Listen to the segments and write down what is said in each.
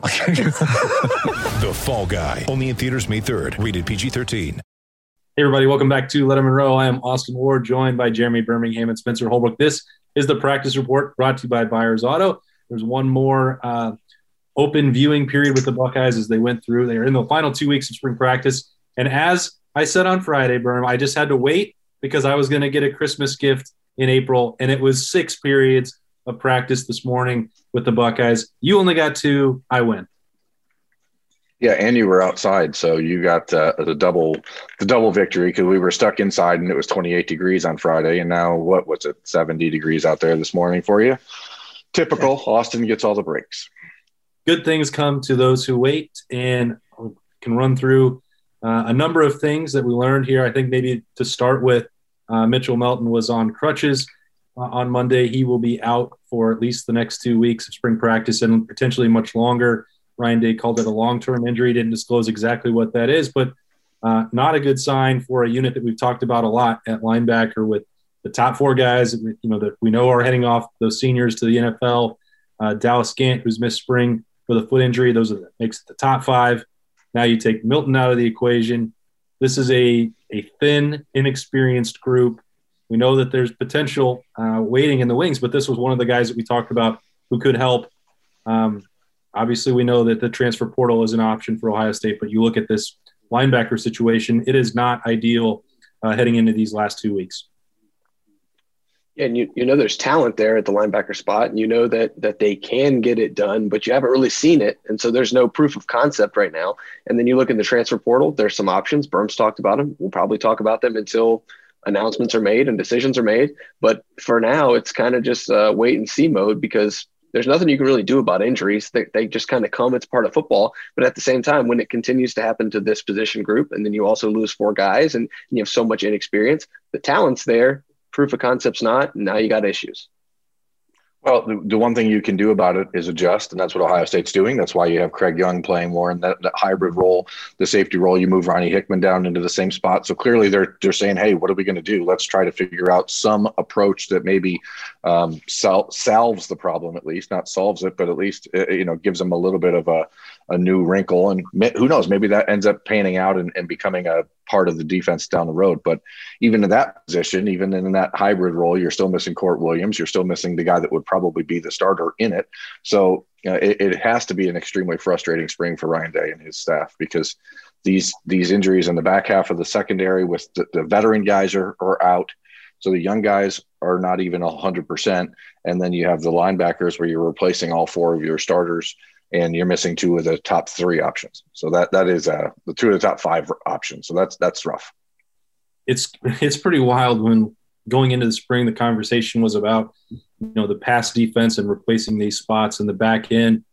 The Fall Guy. Only in theaters May 3rd. Rated PG-13. Hey everybody, welcome back to Lettermen Row. I am Austin Ward, joined by Jeremy Birmingham and Spencer Holbrook. This is the practice report brought to you by Byers Auto. There's one more uh, open viewing period with the Buckeyes as they went through. They are in the final two weeks of spring practice, and as I said on Friday, Berm, I just had to wait because I was going to get a Christmas gift in April, and it was six periods of practice this morning with the Buckeyes. You only got two. I win. Yeah, and you were outside, so you got uh, the double the double victory because we were stuck inside and it was 28 degrees on Friday, and now what was it 70 degrees out there this morning for you? Typical. Austin gets all the breaks. good things come to those who wait and can run through uh, a number of things that we learned here. I think maybe to start with, uh, Mitchell Melton was on crutches uh, on Monday. He will be out for at least the next two weeks of spring practice and potentially much longer. Ryan Day called it a long term injury, didn't disclose exactly what that is, but uh, not a good sign for a unit that we've talked about a lot at linebacker with the top four guys, you know, that we know are heading off those seniors to the NFL. Uh, Dallas Gant, who's missed spring for the foot injury, those are the, makes it the top five. Now you take Melton out of the equation. This is a a thin, inexperienced group. We know that there's potential uh, waiting in the wings, but this was one of the guys that we talked about who could help. Um, obviously, we know that the transfer portal is an option for Ohio State, but you look at this linebacker situation, it is not ideal uh, heading into these last two weeks. Yeah, and you, you know there's talent there at the linebacker spot, and you know that that they can get it done, but you haven't really seen it, and so there's no proof of concept right now. And then you look in the transfer portal, there's some options. Berm's talked about them. We'll probably talk about them until announcements are made and decisions are made. But for now, it's kind of just uh, wait and see mode because there's nothing you can really do about injuries. They, they just kind of come. It's part of football. But at the same time, when it continues to happen to this position group, and then you also lose four guys, and, and you have so much inexperience, the talent's there proof of concept's not. Now you got issues. Well, the, the one thing you can do about it is adjust, and that's what Ohio State's doing. That's why you have Craig Young playing more in that, that hybrid role, the safety role. You move Ronnie Hickman down into the same spot. So clearly, they're they're saying, "Hey, what are we going to do? Let's try to figure out some approach that maybe um, sal- salves the problem, at least not solves it, but at least uh, you know gives them a little bit of a, a new wrinkle. And who knows, maybe that ends up panning out and, and becoming a part of the defense down the road. But even in that position, even in that hybrid role, you're still missing Court Williams. You're still missing the guy that would probably be the starter in it. So uh, it, it, has to be an extremely frustrating spring for Ryan Day and his staff because these these injuries in the back half of the secondary with the, the veteran guys are, are out. So the young guys are not even 100%. And then you have the linebackers where you're replacing all four of your starters and you're missing two of the top three options. So that that is uh, the two of the top five options. So that's that's rough. It's it's pretty wild when going into the spring the conversation was about you know the pass defense and replacing these spots in the back end.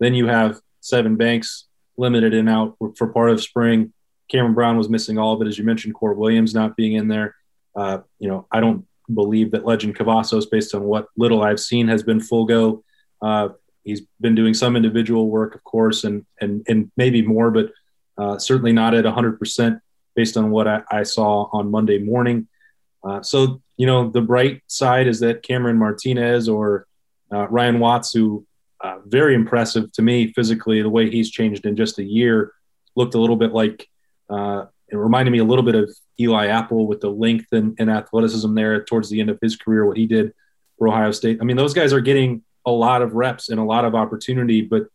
Then you have Sevyn Banks limited and out for part of spring. Cameron Brown was missing all of it, as you mentioned. Core Williams not being in there. Uh, you know, I don't believe that Lejond Cavazos, based on what little I've seen, has been full go. Uh, he's been doing some individual work, of course, and and and maybe more, but uh, certainly not at 100% based on what I, I saw on Monday morning. Uh, so you know, the bright side is that Cameron Martinez or uh, Ryan Watts, who uh, very impressive to me physically, the way he's changed in just a year, looked a little bit like uh, it reminded me a little bit of Eli Apple with the length and, and athleticism there towards the end of his career, what he did for Ohio State. I mean, those guys are getting a lot of reps and a lot of opportunity, but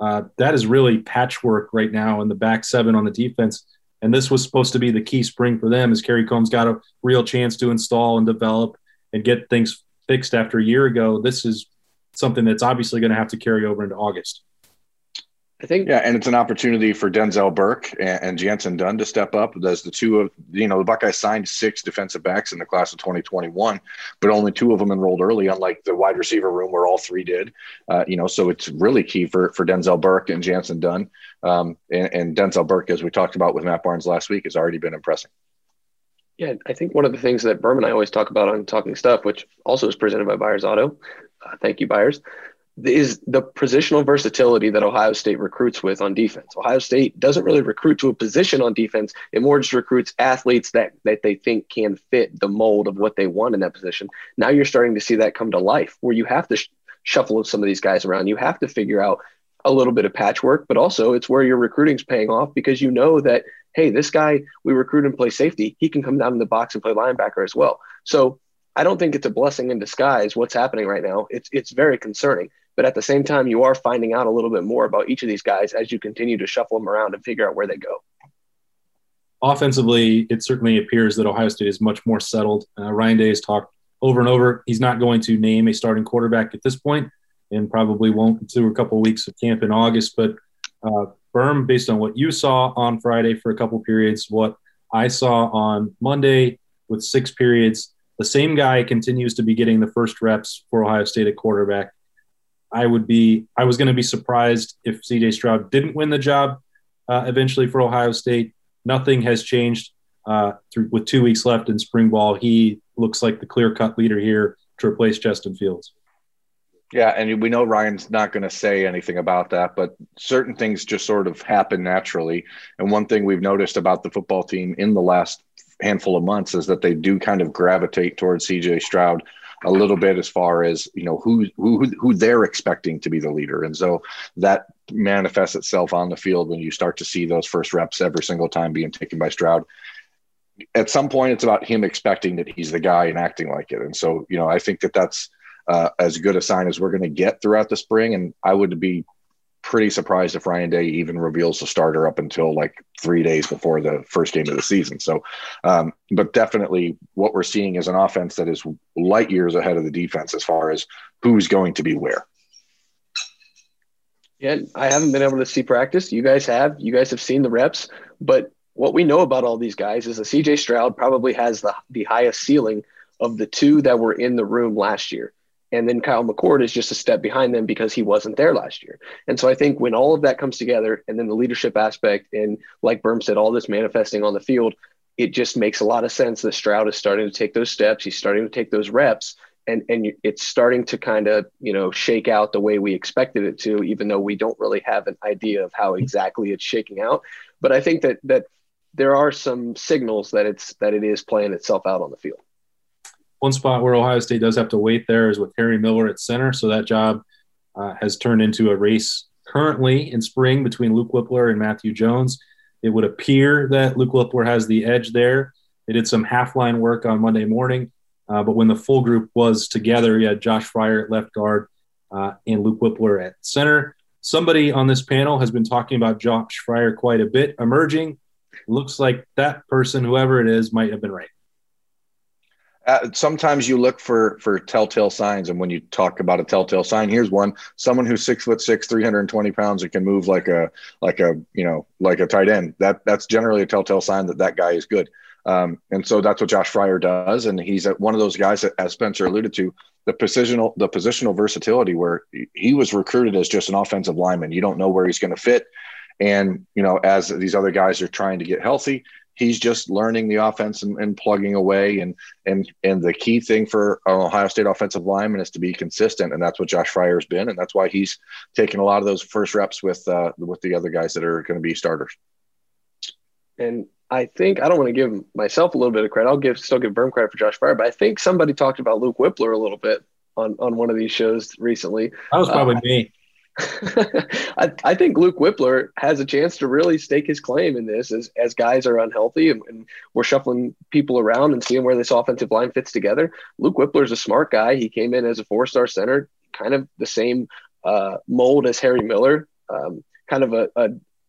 uh, that is really patchwork right now in the back seven on the defense. And this was supposed to be the key spring for them as Kerry Coombs got a real chance to install and develop and get things fixed after a year ago. This is something that's obviously going to have to carry over into August. I think Yeah, and it's an opportunity for Denzel Burke and, and Jantzen Dunn to step up as the two of you know the Buckeyes signed six defensive backs in the class of 2021, but only two of them enrolled early, unlike the wide receiver room where all three did. Uh, you know, so it's really key for for Denzel Burke and Jantzen Dunn. Um, and, and Denzel Burke, as we talked about with Matt Barnes last week, has already been impressive. Yeah, I think one of the things that Berm and I always talk about on Talking Stuff, which also is presented by Byers Auto, uh, thank you, Byers, is the positional versatility that Ohio State recruits with on defense. Ohio State doesn't really recruit to a position on defense; it more just recruits athletes that that they think can fit the mold of what they want in that position. Now you're starting to see that come to life, where you have to sh- shuffle some of these guys around. You have to figure out a little bit of patchwork, but also it's where your recruiting's paying off because you know that hey, this guy we recruit and play safety, he can come down in the box and play linebacker as well. So I don't think it's a blessing in disguise what's happening right now. It's it's very concerning. But at the same time, you are finding out a little bit more about each of these guys as you continue to shuffle them around and figure out where they go. Offensively, it certainly appears that Ohio State is much more settled. Uh, Ryan Day has talked over and over. He's not going to name a starting quarterback at this point, and probably won't until a couple of weeks of camp in August. But uh, Berm, based on what you saw on Friday for a couple periods, what I saw on Monday with six periods, the same guy continues to be getting the first reps for Ohio State at quarterback. I would be I was going to be surprised if CJ Stroud didn't win the job uh, eventually for Ohio State. Nothing has changed uh, through, with two weeks left in spring ball. He looks like the clear cut leader here to replace Justin Fields. Yeah, and we know Ryan's not going to say anything about that, but certain things just sort of happen naturally. And one thing we've noticed about the football team in the last handful of months is that they do kind of gravitate towards CJ Stroud a little bit as far as you know who who who they're expecting to be the leader, and so that manifests itself on the field when you start to see those first reps every single time being taken by Stroud. At some point, it's about him expecting that he's the guy and acting like it, and so you know I think that that's uh, as good a sign as we're going to get throughout the spring. And I would be pretty surprised if Ryan Day even reveals the starter up until like three days before the first game of the season. So, um, but definitely what we're seeing is an offense that is light years ahead of the defense as far as who's going to be where. Yeah, I haven't been able to see practice. You guys have. You guys have seen the reps, but what we know about all these guys is that CJ Stroud probably has the the highest ceiling of the two that were in the room last year. And then Kyle McCord is just a step behind them because he wasn't there last year. And so I think when all of that comes together and then the leadership aspect and like Berm said, all this manifesting on the field, it just makes a lot of sense that Stroud is starting to take those steps. He's starting to take those reps and, and it's starting to kind of, you know, shake out the way we expected it to, even though we don't really have an idea of how exactly it's shaking out. But I think that, that there are some signals that it's, that it is playing itself out on the field. One spot where Ohio State does have to wait there is with Harry Miller at center. So that job uh, has turned into a race currently in spring between Luke Wypler and Matthew Jones. It would appear that Luke Wypler has the edge there. They did some half line work on Monday morning, uh, but when the full group was together, you had Josh Fryar at left guard uh, and Luke Wypler at center. Somebody on this panel has been talking about Josh Fryar quite a bit emerging. Looks like that person, whoever it is, might have been right. Uh, sometimes you look for for telltale signs, and when you talk about a telltale sign, here's one: someone who's six foot six, three hundred and twenty pounds, and can move like a like a you know like a tight end. That that's generally a telltale sign that that guy is good. Um, and so that's what Josh Fryar does, and he's one of those guys that, as Spencer alluded to, the positional the positional versatility, where he was recruited as just an offensive lineman. You don't know where he's going to fit, and you know as these other guys are trying to get healthy, he's just learning the offense and, and, plugging away. And and and the key thing for an Ohio State offensive lineman is to be consistent, and that's what Josh Fryar's been, and that's why he's taking a lot of those first reps with uh, with the other guys that are going to be starters. And I think I don't want to give myself a little bit of credit. I'll give still give Berm credit for Josh Fryar, but I think somebody talked about Luke Wypler a little bit on on one of these shows recently. That was probably uh, me. I, I, think Luke Wypler has a chance to really stake his claim in this as, as guys are unhealthy and, and, we're shuffling people around and seeing where this offensive line fits together. Luke Wypler is a smart guy. He came in as a four star center, kind of the same uh, mold as Harry Miller, um, kind of a, a,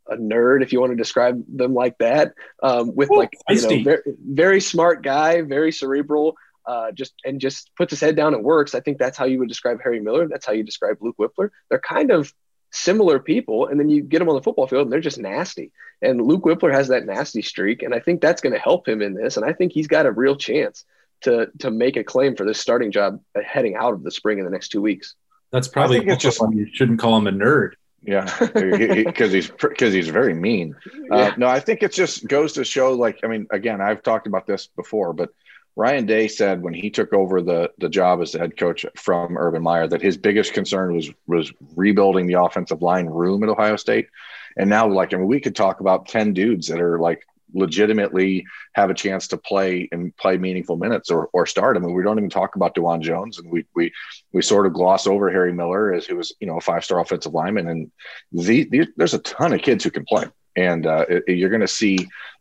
a, nerd, if you want to describe them like that, um, with Ooh, like, you know, very, very smart guy, very cerebral uh, just and just puts his head down and works. I think that's how you would describe Harry Miller. That's how you describe Luke Wypler. They're kind of similar people, and then you get them on the football field and they're just nasty. And Luke Wypler has that nasty streak, and I think that's going to help him in this. And I think he's got a real chance to to make a claim for this starting job heading out of the spring in the next two weeks. That's probably it's just you shouldn't call him a nerd. Yeah, because he, he's because he's very mean. Uh, yeah. no, I think it just goes to show. Like, I mean, again, I've talked about this before, but Ryan Day said when he took over the the job as the head coach from Urban Meyer that his biggest concern was was rebuilding the offensive line room at Ohio State. And now, like, I mean, we could talk about ten dudes that are like legitimately have a chance to play and play meaningful minutes or, or start. I mean, we don't even talk about Dawand Jones, and we we we sort of gloss over Harry Miller as who was you know a five star offensive lineman. And the, the, there's a ton of kids who can play, and uh, it, you're going to see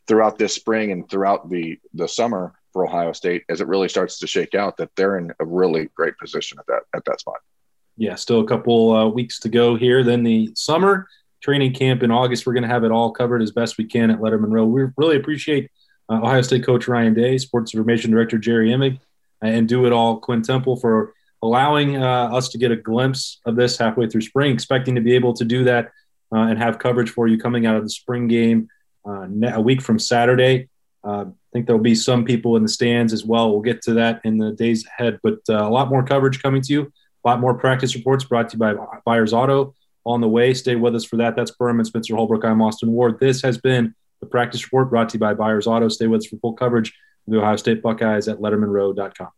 throughout this spring and throughout the the summer for Ohio State as it really starts to shake out that they're in a really great position at that at that spot. Yeah, still a couple uh, weeks to go here. Then the summer training camp in August. We're going to have it all covered as best we can at Lettermen Row. We really appreciate uh, Ohio State coach Ryan Day, sports information director Jerry Emig, and do it all Quinn Temple for allowing uh, us to get a glimpse of this halfway through spring. Expecting to be able to do that uh, and have coverage for you coming out of the spring game uh, a week from Saturday. Uh, I think there'll be some people in the stands as well. We'll get to that in the days ahead, but uh, a lot more coverage coming to you. A lot more practice reports brought to you by Byers Auto on the way. Stay with us for that. That's Berman, Spencer Holbrook. I'm Austin Ward. This has been the practice report brought to you by Byers Auto. Stay with us for full coverage of the Ohio State Buckeyes at lettermenrow.com.